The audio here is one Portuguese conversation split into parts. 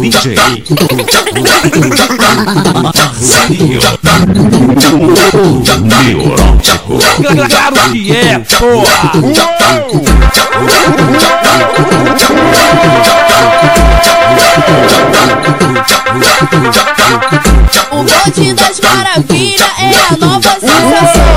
DJ Claro que é, porra! O bonde das maravilhas é a nova sensação.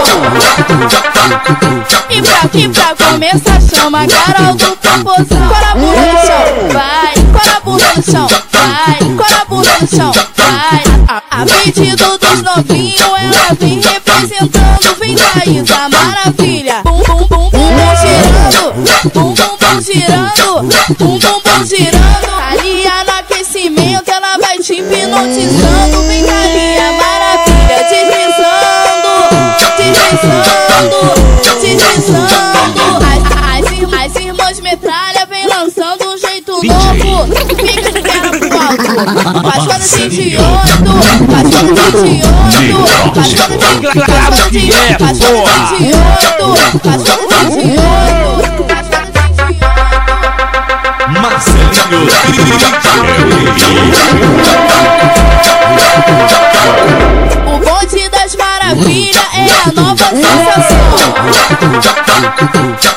E pra que pra começar, chama Carol do Popozão. Cora no chão, vai. Cora a bunda no chão, vai. Cora a bunda no chão, vai. A, pedido dos novinhos, ela vem representando. Vem daí da maravilha. Bum, bum, bum, bum, bum, girando. Bum, bum, bum, girando. Bum, bum, bum, girando. Ali no aquecimento, ela vai te hipnotizando. Deslizando, deslizando. As, as, as irmãs metralha vem lançando um jeito novo. Fica de perna pro alto. Quando de idiota. Faz quando de idiota. Faz quando de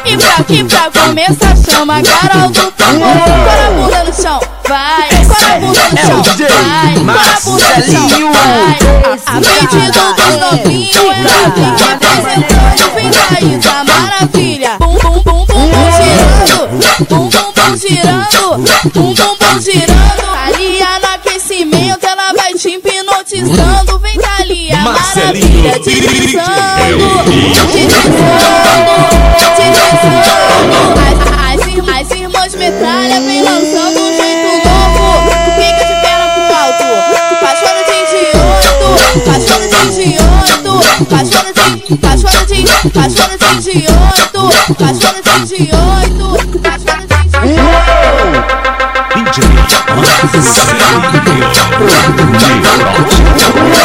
E pra que pra começar, chama Carol do tambor. Cora a bunda no chão, vai. Cora a bunda no chão, vai. Cora a bunda no chão, vai. A, pedido dos novinhos, ela vem representando. Vem daí da maravilha. Bum, bum, bum, bum, bum, girando. Bum, bum, bum, girando. Bum, bum, bum, girando. Ali no aquecimento, ela vai te hipnotizando. Vem dali a maravilha, deslizando. Deslizando, deslizando. De idiota. Faz quando de idiota. Faz quando de idiota. DJ Marcelinho Neurótico